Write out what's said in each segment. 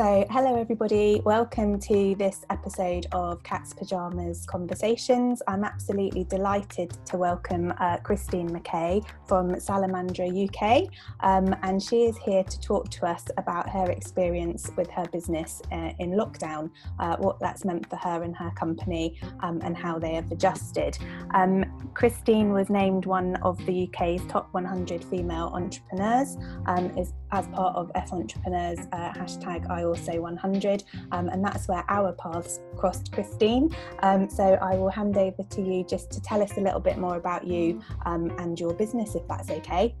So, hello everybody, welcome to this episode of Cat's Pajamas Conversations. I'm absolutely delighted to welcome uh, Christine McKay from Salamandra UK, um, and she is here to talk to us about her experience with her business uh, in lockdown, uh, what that's meant for her and her company, um, and how they have adjusted. Um, Christine was named one of the UK's top 100 female entrepreneurs um, is, as part of F Entrepreneurs uh, hashtag I also 100, um, and that's where our paths crossed, Christine. Um, so I will hand over to you just to tell us a little bit more about you um, and your business, if that's okay.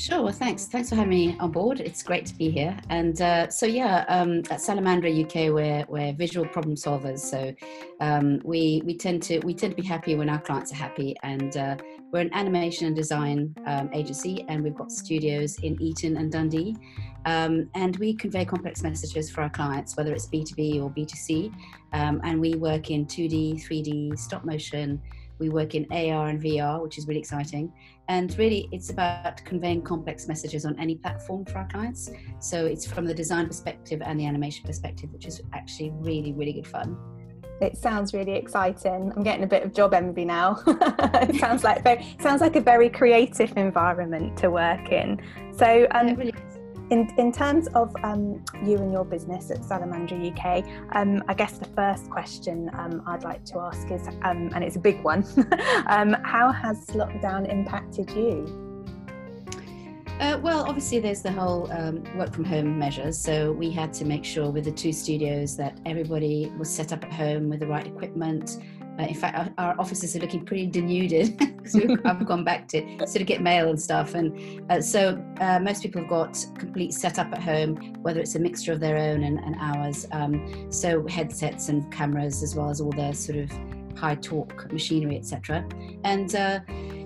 Sure. Well, thanks. Thanks for having me on board. It's great to be here. And uh, so, yeah, um, at Salamandra UK, we're, we're visual problem solvers. So um, we we tend to we tend to be happy when our clients are happy. And uh, we're an animation and design um, agency, and we've got studios in Eton and Dundee. Um, and we convey complex messages for our clients, whether it's B2B or B2C. Um, and we work in 2D, 3D, stop motion. We work in AR and VR, which is really exciting. And really, it's about conveying complex messages on any platform for our clients. So it's from the design perspective and the animation perspective, which is actually really, really good fun. It sounds really exciting. I'm getting a bit of job envy now. it sounds like very, sounds like a very creative environment to work in. So, um, really in, in terms of um, you and your business at Salamandra UK, um, I guess the first question um, I'd like to ask is, um, and it's a big one, um, how has lockdown impacted you? Uh, well, obviously, there's the whole um, work from home measures. So we had to make sure with the two studios that everybody was set up at home with the right equipment, in fact, our, our, offices are looking pretty denuded because I've gone back to sort of get mail and stuff. And uh, so uh, most people have got complete setup at home, whether it's a mixture of their own and, and ours. Um, so headsets and cameras, as well as all their sort of high torque machinery, etc. And uh,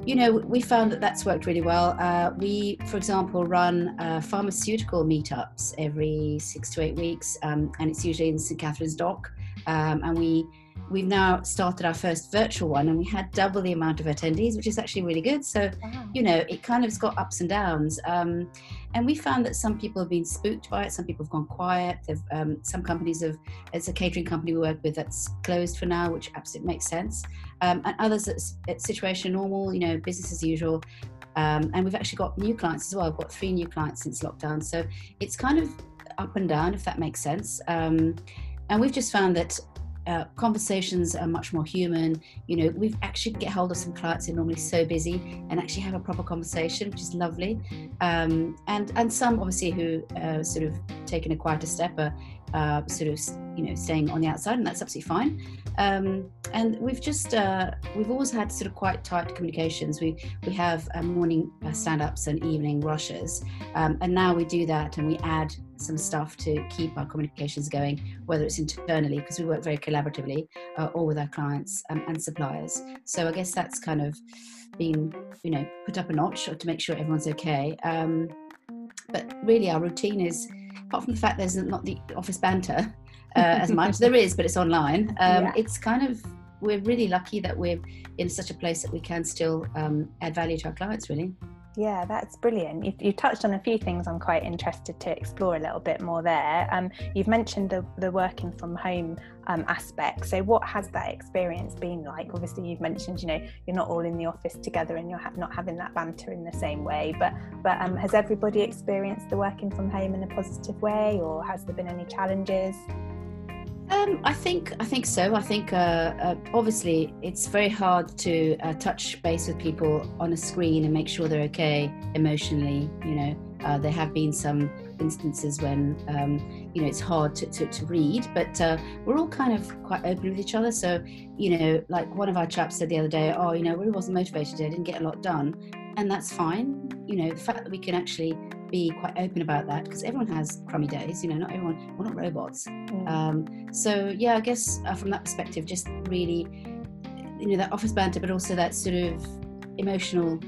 you know, we found that that's worked really well. Uh, we, for example, run uh, pharmaceutical meetups every six to eight weeks, um, and it's usually in St Katharine's Dock. Um, and we we've now started our first virtual one and we had double the amount of attendees which is actually really good. So wow. you know it kind of's got ups and downs. Um, and we found that some people have been spooked by it some people have gone quiet. Um, some companies have it's a catering company we work with that's closed for now which absolutely makes sense. Um, and others it's, it's, situation normal you know business as usual. Um, and we've actually got new clients as well. I've got three new clients since lockdown. So it's kind of up and down if that makes sense. Um, and we've just found that uh, conversations are much more human. You know, we've actually get hold of some clients who are normally so busy and actually have a proper conversation, which is lovely. Um, and and some obviously who uh, sort of taken a quieter step are uh, sort of you know staying on the outside, and that's absolutely fine. Um, and we've just uh, we've always had sort of quite tight communications. We we have uh, morning uh, stand-ups and evening rushes, um, and now we do that, and we add some stuff to keep our communications going, whether it's internally because we work very collaboratively, uh, or with our clients um, and suppliers. So I guess that's kind of been you know put up a notch to make sure everyone's okay. Um, but really, our routine is apart from the fact there's not the office banter uh, as much, there is, but it's online. Um, yeah. It's kind of we're really lucky that we're in such a place that we can still um, add value to our clients. Really. Yeah, that's brilliant. You, you, touched on a few things I'm quite interested to explore a little bit more there. Um, you've mentioned the, the working from home um, aspect. So, what has that experience been like? Obviously, you've mentioned, you know, you're not all in the office together and you're ha- not having that banter in the same way. But, but um, has everybody experienced the working from home in a positive way, or has there been any challenges? Um, I think I think so. I think uh, uh, obviously it's very hard to uh, touch base with people on a screen and make sure they're okay emotionally. You know, uh, there have been some instances when um, you know it's hard to, to, to read, but uh, we're all kind of quite open with each other. So you know, like one of our chaps said the other day, "Oh, you know, really wasn't motivated today. Didn't get a lot done," and that's fine. You know, the fact that we can actually be quite open about that because everyone has crummy days. You know, not everyone. We're not robots. Mm. Um, so yeah, I guess uh, from that perspective, just really, you know, that office banter, but also that sort of emotional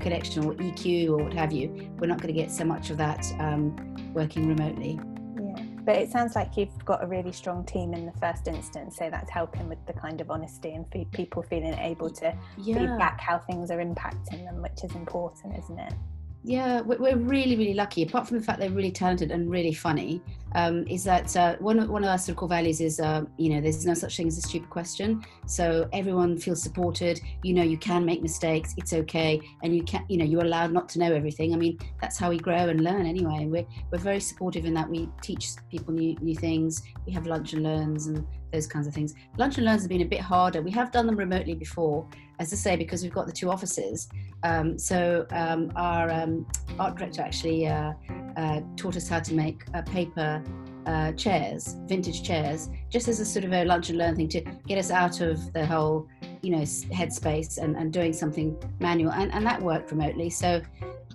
connection or EQ or what have you. We're not going to get so much of that um, working remotely. Yeah, but it sounds like you've got a really strong team in the first instance, so that's helping with the kind of honesty and people feeling able to yeah. feedback how things are impacting them, which is important, isn't it? Yeah we're really really lucky. Apart from the fact they're really talented and really funny um, is that uh, one, of, one of our sort of core values is, uh, you know, there's no such thing as a stupid question. So everyone feels supported. You know, you can make mistakes. It's okay. And you can, you know, you're allowed not to know everything. I mean, that's how we grow and learn anyway. We're, we're very supportive in that we teach people new, new things. We have lunch and learns and those kinds of things. Lunch and learns have been a bit harder. We have done them remotely before, as I say, because we've got the two offices. Um, so um, our um, art director actually uh, uh, taught us how to make uh, paper uh, chairs, vintage chairs, just as a sort of a lunch and learn thing to get us out of the whole, you know, headspace and, and doing something manual. And, and that worked remotely. So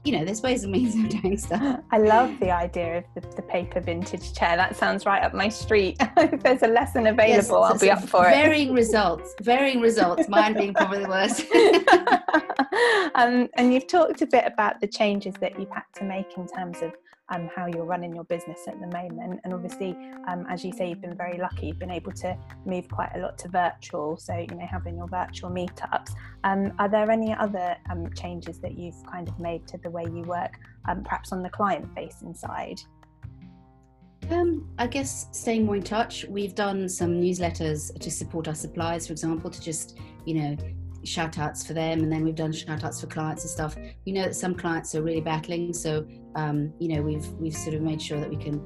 you know, there's ways and means of doing stuff. I love the idea of the, the paper vintage chair. That sounds right up my street. if there's a lesson available, yes, I'll be up for varying it. Varying results, varying results, mine being probably the worst. um, and you've talked a bit about the changes that you've had to make in terms of um, how you're running your business at the moment. And obviously, um, as you say, you've been very lucky. You've been able to move quite a lot to virtual. So, you know, having your virtual meetups. Um, are there any other um, changes that you've kind of made to the way you work, um, perhaps on the client facing side? Um, I guess staying more in touch. We've done some newsletters to support our suppliers, for example, to just, you know, shout outs for them and then we've done shout outs for clients and stuff we know that some clients are really battling so um, you know we've we've sort of made sure that we can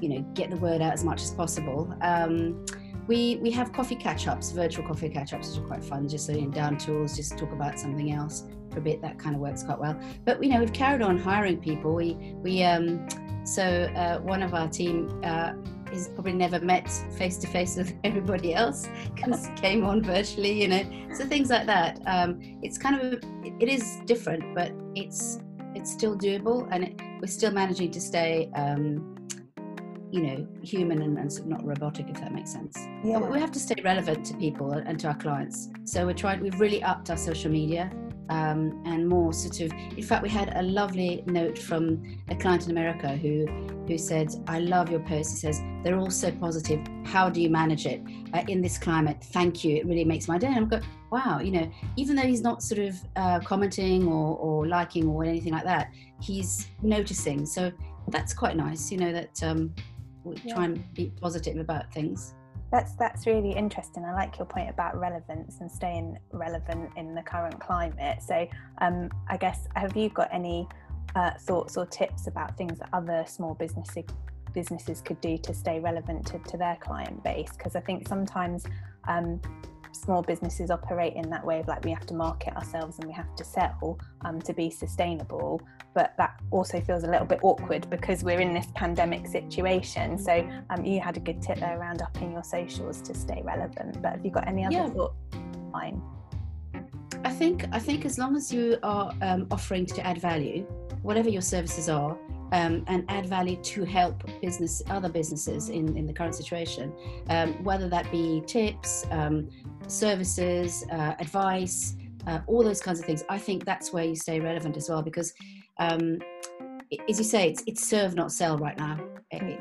you know get the word out as much as possible um, we we have coffee catch-ups virtual coffee catch-ups which are quite fun just in down tools just talk about something else for a bit that kind of works quite well but you know we've carried on hiring people we we um so uh, one of our team uh, he's probably never met face to face with everybody else because came on virtually, you know. So things like that. Um, it's kind of it is different, but it's it's still doable, and it, we're still managing to stay. Um, you know, human and, and, not robotic, if that makes sense. Yeah. But we have to stay relevant to people and to our clients. So we're trying. We've really upped our social media um, and more sort of. In fact, we had a lovely note from a client in America who who said, "I love your post." He says they're all so positive. How do you manage it uh, in this climate? Thank you. It really makes my day. And I'm going, wow. You know, even though he's not sort of uh, commenting or, or liking or anything like that, he's noticing. So that's quite nice. You know that um, we yeah. try and be positive about things. That's that's really interesting. I like your point about relevance and staying relevant in the current climate. So, um, I guess have you got any uh, thoughts or tips about things that other small businesses businesses could do to stay relevant to, to their client base? Because I think sometimes um, small businesses operate in that way of like we have to market ourselves and we have to sell um, to be sustainable but that also feels a little bit awkward because we're in this pandemic situation so um, you had a good tip there around upping your socials to stay relevant but have you got any other yeah. thoughts fine I think I think as long as you are um, offering to add value, whatever your services are, um, and add value to help business other businesses in, in the current situation, um, whether that be tips, um, services, uh, advice, uh, all those kinds of things. I think that's where you stay relevant as well because, um, as you say, it's, it's serve not sell right now. It, it,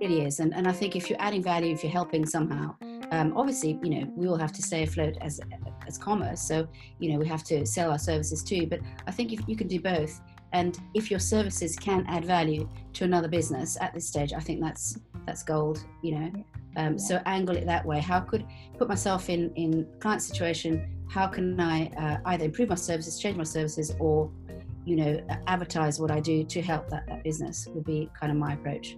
really is, and and I think if you're adding value, if you're helping somehow, um, obviously you know we all have to stay afloat as as commerce, so you know we have to sell our services too. But I think if you can do both, and if your services can add value to another business at this stage, I think that's that's gold. You know, um, yeah. so angle it that way. How could put myself in in client situation? How can I uh, either improve my services, change my services, or you know advertise what I do to help that that business? Would be kind of my approach.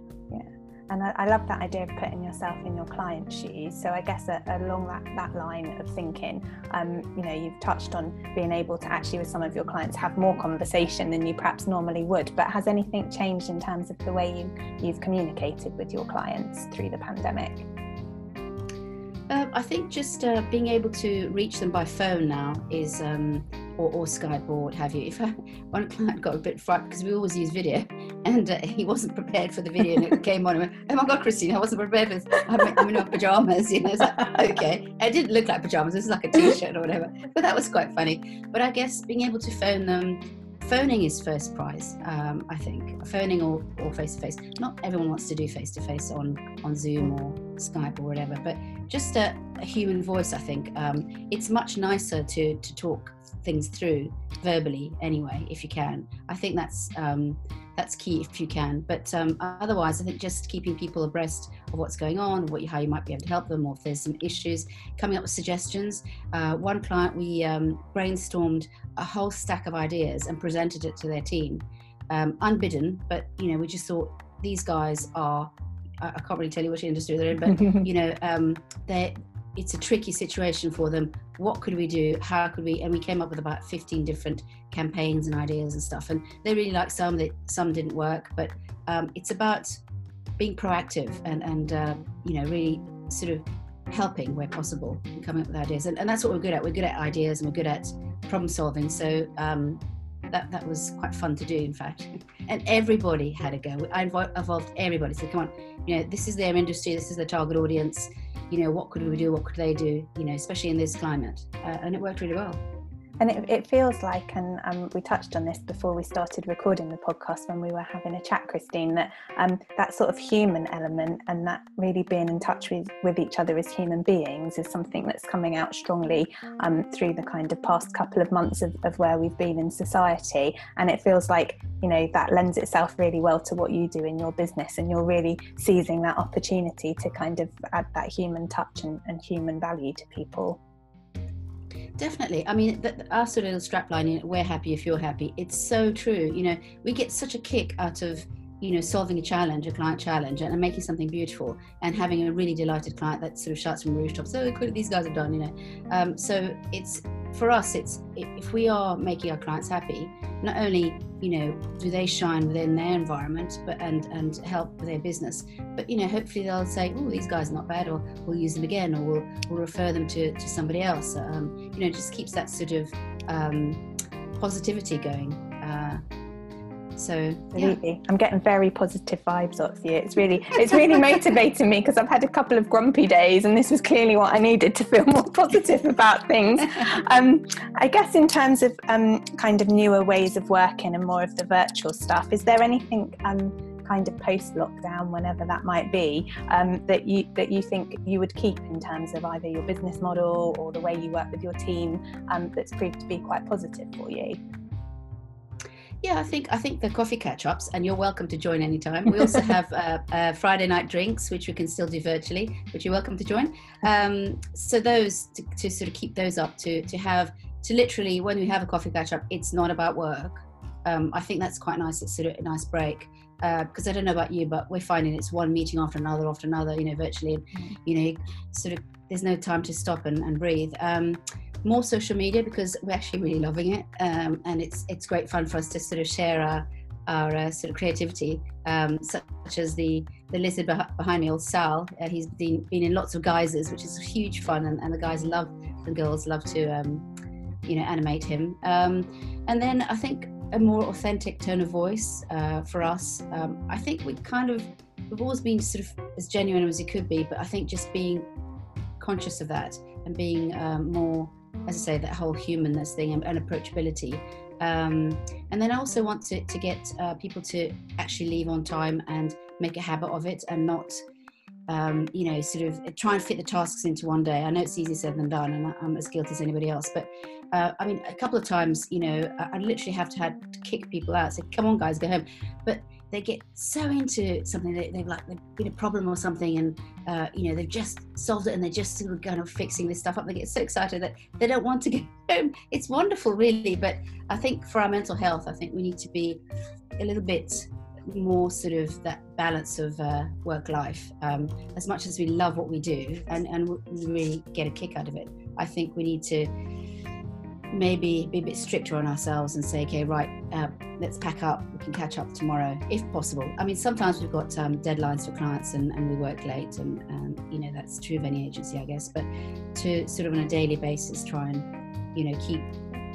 And I, I, love that idea of putting yourself in your client's shoes. So I guess a, along that, that line of thinking, um, you know, you've touched on being able to actually with some of your clients have more conversation than you perhaps normally would. But has anything changed in terms of the way you, you've communicated with your clients through the pandemic? Uh, I think just uh, being able to reach them by phone now is, um, or, or, Skype or what have you. If I, one client got a bit frightened because we always use video, and uh, he wasn't prepared for the video, and it came on. And went, oh my god, Christine, I wasn't prepared for this. I'm, I'm in my pajamas, you know. It's like, okay, it didn't look like pajamas. It was like a t-shirt or whatever. But that was quite funny. But I guess being able to phone them phoning is first prize um, i think. Phoning or, or face-to-face. Not everyone wants to do face-to-face on on zoom or skype or whatever but just a, a human voice i think. Um, it's much nicer to to talk things through verbally anyway if you can. I think that's um, that's key if you can. But um, otherwise, I think just keeping people abreast of what's going on, what you, how you might be able to help them, or if there's some issues, coming up with suggestions. Uh, one client, we um, brainstormed a whole stack of ideas and presented it to their team, um, unbidden. But you know, we just thought these guys are. I, I can't really tell you which industry they're in, but you know, um, they it's a tricky situation for them. What could we do? How could we? And we came up with about 15 different campaigns and ideas and stuff. And they really liked some. That some didn't work, but um, it's about being proactive and and uh, you know really sort of helping where possible and coming up with ideas. And, and that's what we're good at. We're good at ideas and we're good at problem solving. So um, that that was quite fun to do, in fact. And everybody had a go. I involved everybody. So come on, you know, this is their industry. This is their target audience you know, what could we do? What could they do? You know, especially in this climate. Uh, and it worked really well. And it, it feels like, and um, we touched on this before we started recording the podcast when we were having a chat, Christine, that um, that sort of human element and that really being in touch with, with each other as human beings is something that's coming out strongly um, through the kind of past couple of months of, of where we've been in society. And it feels like, you know, that lends itself really well to what you do in your business. And you're really seizing that opportunity to kind of add that human touch and, and human value to people. Definitely. I mean, the, our sort of little strapline, we're happy if you're happy. It's so true. You know, we get such a kick out of, you know, solving a challenge, a client challenge, and, making something beautiful, and having a really delighted client that sort of shouts from the rooftops, "Oh, look these guys have done!" You know. Um, so it's for us, it's if we are making our clients happy, not only you know do they shine within their environment, but and and help their business, but you know hopefully they'll say, oh, these guys are not bad, or we'll use them again, or we'll we'll refer them to to somebody else. Um, you know, just keeps that sort of um, positivity going. Uh, so absolutely, yeah. I'm getting very positive vibes off you. It's really, it's really motivating me because I've had a couple of grumpy days, and this was clearly what I needed to feel more positive about things. Um, I guess in terms of um, kind of newer ways of working and more of the virtual stuff, is there anything? Um, kind of post lockdown whenever that might be um, that you that you think you would keep in terms of either your business model or the way you work with your team um, that's proved to be quite positive for you yeah, I think I think the coffee catch-ups, and you're welcome to join anytime. We also have uh, uh, Friday night drinks, which we can still do virtually, which you're welcome to join. Um, so those to, to, sort of keep those up to to have to literally when we have a coffee catch-up, it's not about work. Um, I think that's quite nice. It's sort of a nice break because uh, I don't know about you, but we're finding it's one meeting after another after another, you know, virtually, and, mm. you know, sort of there's no time to stop and, and breathe. Um, more social media because we're actually really loving it, um, and it's it's great fun for us to sort of share our our uh, sort of creativity, um, such as the the lizard behind me, old Sal. Uh, he's been been in lots of guises, which is huge fun, and, and the guys love the girls love to um, you know animate him. Um, and then I think a more authentic tone of voice uh, for us. Um, I think we kind of we've always been sort of as genuine as it could be, but I think just being conscious of that and being um, more as I say, that whole humanness thing and, and approachability. Um, and then I also want to, to get uh, people to actually leave on time and make a habit of it and not, um, you know, sort of try and fit the tasks into one day. I know it's easier said than done, and I'm as guilty as anybody else. But uh, I mean, a couple of times, you know, I, I literally have to have to kick people out, say, "Come on, guys, go home." But they get so into something that they've like they've been a problem or something and uh, you know they've just solved it and they're just sort of kind of fixing this stuff up. They get so excited that they don't want to go home. It's wonderful really but i think for our mental health i think we need to be a little bit more sort of that balance of uh, work life um, as much as we love what we do and, and we really get a kick out of it. I think we need to maybe be a bit stricter on ourselves and say, okay, right, uh, let's pack up. We can catch up tomorrow if possible. I mean, sometimes we've got um, deadlines for clients and, and, we work late, and, and you know that's true of any agency, I guess. But to sort of on a daily basis, try and you know keep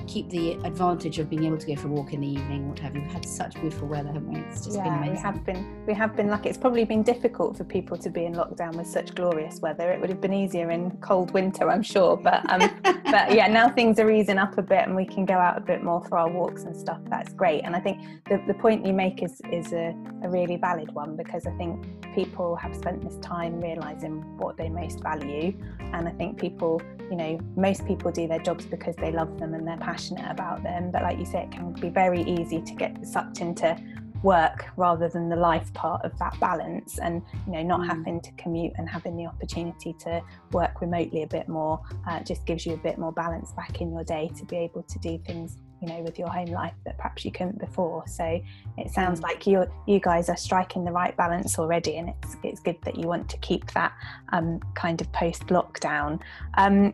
keep the advantage of being able to go for a walk in the evening, what have you. We've had such beautiful weather, haven't we? It's just yeah, been amazing. We have been we have been lucky. It's probably been difficult for people to be in lockdown with such glorious weather. It would have been easier in cold winter, I'm sure. But um, but yeah, now things are easing up a bit and we can go out a bit more for our walks and stuff. That's great. And I think the, the point you make is is a, a really valid one because I think people have spent this time realizing what they most value. And I think people, you know, most people do their jobs because they love them and they're passionate about them. But like you say, it can be very easy to get sucked into work rather than the life part of that balance and you know not mm. having to commute and having the opportunity to work remotely a bit more uh, just gives you a bit more balance back in your day to be able to do things you know with your home life that perhaps you couldn't before so it sounds mm. like you you guys are striking the right balance already and it's it's good that you want to keep that um, kind of post lockdown um,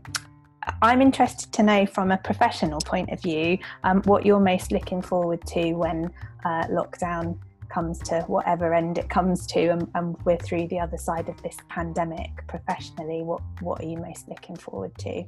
I'm interested to know from a professional point of view um, what you're most looking forward to when uh, lockdown comes to whatever end it comes to and, and, we're through the other side of this pandemic professionally what what are you most looking forward to?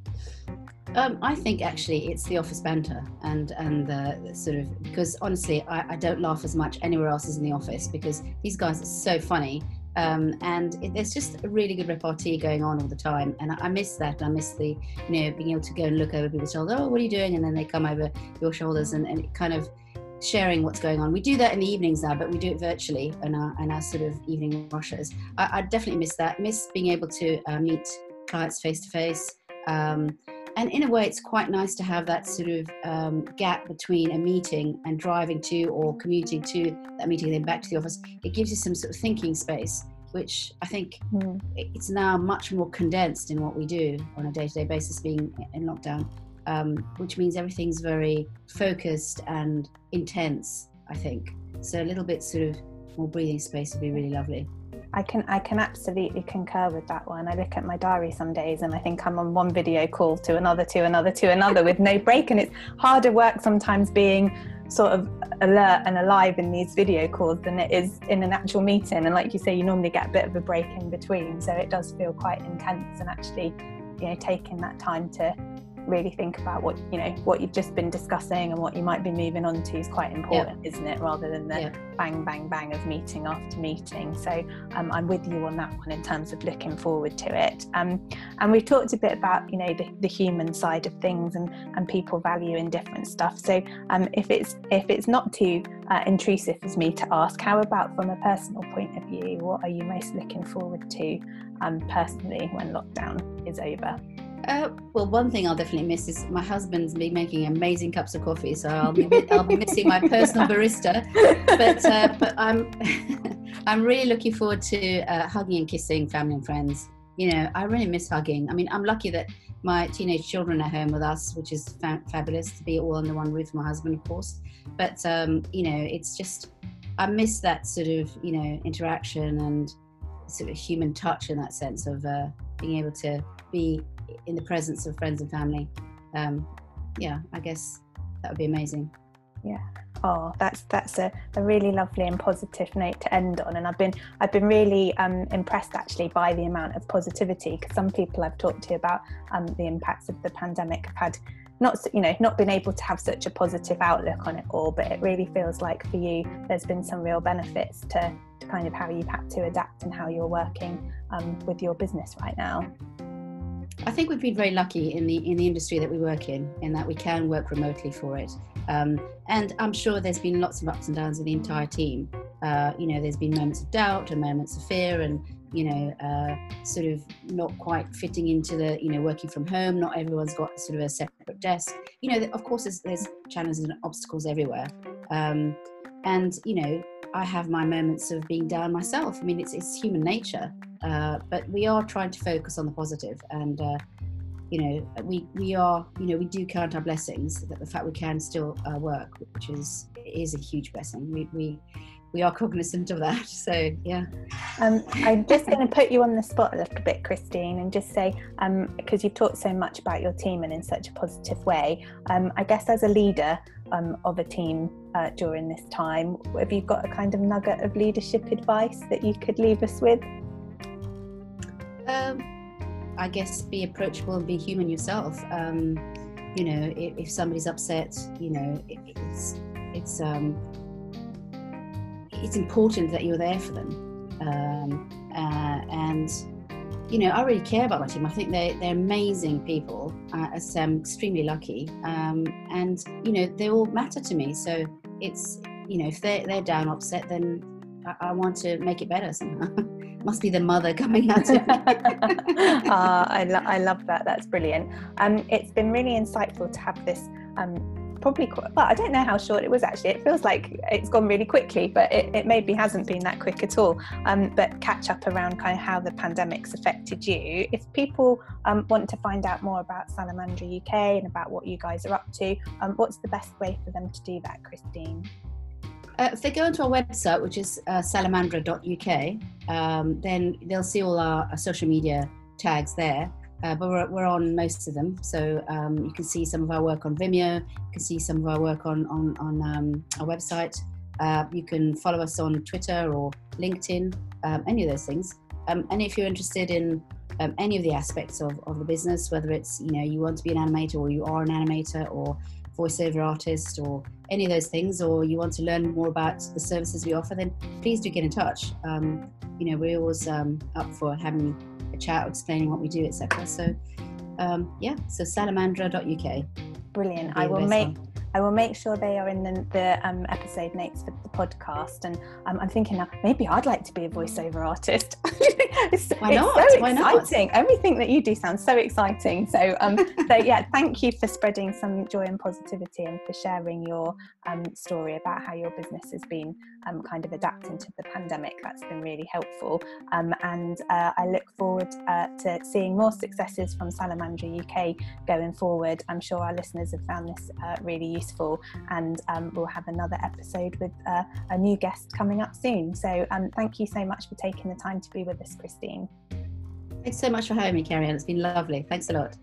Um, I think actually it's the office banter and and the sort of because honestly I, I, don't laugh as much anywhere else as in the office because these guys are so funny um, and it, there's just a really good repartee going on all the time and I, I, miss that I miss the you know being able to go and look over people's shoulders oh what are you doing and then they come over your shoulders and, and kind of sharing what's going on. We do that in the evenings now, but we do it virtually in our, in our sort of evening rushes. I, I definitely miss that. Miss being able to uh, meet clients face to face. And in a way, it's quite nice to have that sort of um, gap between a meeting and driving to or commuting to that meeting and then back to the office. It gives you some sort of thinking space, which I think mm. it's now much more condensed in what we do on a day to day basis, being in lockdown um, which means everything's very focused and intense, I think. So a little bit sort of more breathing space would be really lovely. I can I can absolutely concur with that one. I look at my diary some days and I think I'm on one video call to another to another to another with no break. And it's harder work sometimes being sort of alert and alive in these video calls than it is in an actual meeting. And like you say you normally get a bit of a break in between. So it does feel quite intense and actually you know taking that time to really think about what you know what you've just been discussing and what you might be moving on to is quite important yeah. isn't it? Rather than the yeah. bang bang bang of meeting after meeting. So um, i'm with you on that one in terms of looking forward to it. Um, and we've talked a bit about you know the, the human side of things and and people value in different stuff. So um, if it's if it's not too uh, intrusive as me to ask how about from a personal point of view what are you most looking forward to um, personally when lockdown is over uh, well, one thing I'll definitely miss is my husband's been making amazing cups of coffee, so I'll be I'll be missing my personal barista. But uh, but I'm I'm really looking forward to uh, hugging and kissing family and friends. You know, I really miss hugging. I mean, I'm lucky that my teenage children are home with us, which is fa- fabulous to be all under one roof. With my husband, of course, but um, you know, it's just I miss that sort of you know interaction and sort of human touch in that sense of uh, being able to be in the presence of friends and family. Um, yeah, I guess that would be amazing. Yeah. Oh, that's that's a, a really lovely and positive note to end on. And I've been I've been really um, impressed actually by the amount of positivity because some people I've talked to about um, the impacts of the pandemic have had not you know not been able to have such a positive outlook on it all but it really feels like for you there's been some real benefits to, to kind of how you've had to adapt and how you're working um, with your business right now I think we've been very lucky in the in the industry that we work in, in that we can work remotely for it. Um, and I'm sure there's been lots of ups and downs with the entire team. Uh, you know, there's been moments of doubt and moments of fear, and you know, uh, sort of not quite fitting into the you know working from home. Not everyone's got sort of a separate desk. You know, of course, there's, there's challenges and obstacles everywhere. Um, and you know, I have my moments of being down myself. I mean, it's it's human nature. Uh, but we are trying to focus on the positive and uh, you know we we are you know we do count our blessings that the fact we can still uh, work which is is a huge blessing. We we we are cognizant of that. So yeah. Um, i'm just going to put you on the spot a little bit christine and just say um, because you've talked so much about your team and in such a positive way. Um, i guess as a leader um, of a team uh, during this time have you got a kind of nugget of leadership advice that you could leave us with um, I guess be approachable and be human yourself. Um, you know, if, if, somebody's upset, you know, it, it's it's um, it's important that you're there for them. Um, uh, and you know, I really care about my team. I think they're they're amazing people. Uh, I'm extremely lucky, um, and you know, they all matter to me. So it's you know, if they're they're down, upset, then I, I want to make it better somehow. must be the mother coming out of uh, I, lo- I love that. That's brilliant. Um, it's been really insightful to have this um, probably well, I don't know how short it was actually. It feels like it's gone really quickly, but it, it maybe hasn't been that quick at all. Um, but catch up around kind of how the pandemic's affected you. If people um, want to find out more about Salamandra UK and about what you guys are up to, um, what's the best way for them to do that, Christine? Uh, if they go onto our website, which is uh, salamandra.uk, um, then they'll see all our, our social media tags there. Uh, but we're, we're on most of them. So um, you can see some of our work on Vimeo, you can see some of our work on, on, on um, our website. Uh, you can follow us on Twitter or LinkedIn, um, any of those things. Um, and if you're interested in um, any of the aspects of, of the business, whether it's, you know, you want to be an animator or you are an animator or voiceover artist or any of those things, or you want to learn more about the services we offer, then please do get in touch. Um, you know, we're always up for having a chat, explaining what we do, etc. So, um, yeah, so salamandra.uk. Brilliant. I will make. I will make sure they are in the, the um, episode notes for the podcast. And um, I'm thinking now, maybe I'd like to be a voiceover artist. it's, Why not? so Why exciting. Not? Everything that you do sounds so exciting. So, um, so yeah, thank you for spreading some joy and positivity and for sharing your um, story about how your business has been um, kind of adapting to the pandemic. That's been really helpful. Um, and uh, I look forward uh, to seeing more successes from Salamandra UK going forward. I'm sure our listeners have found this uh, really useful useful. And um, we'll have another episode with uh, a new guest coming up soon. So um, thank you so much for taking the time to be with us, Christine. Thanks so much for having me, Carrie It's been lovely. Thanks a lot.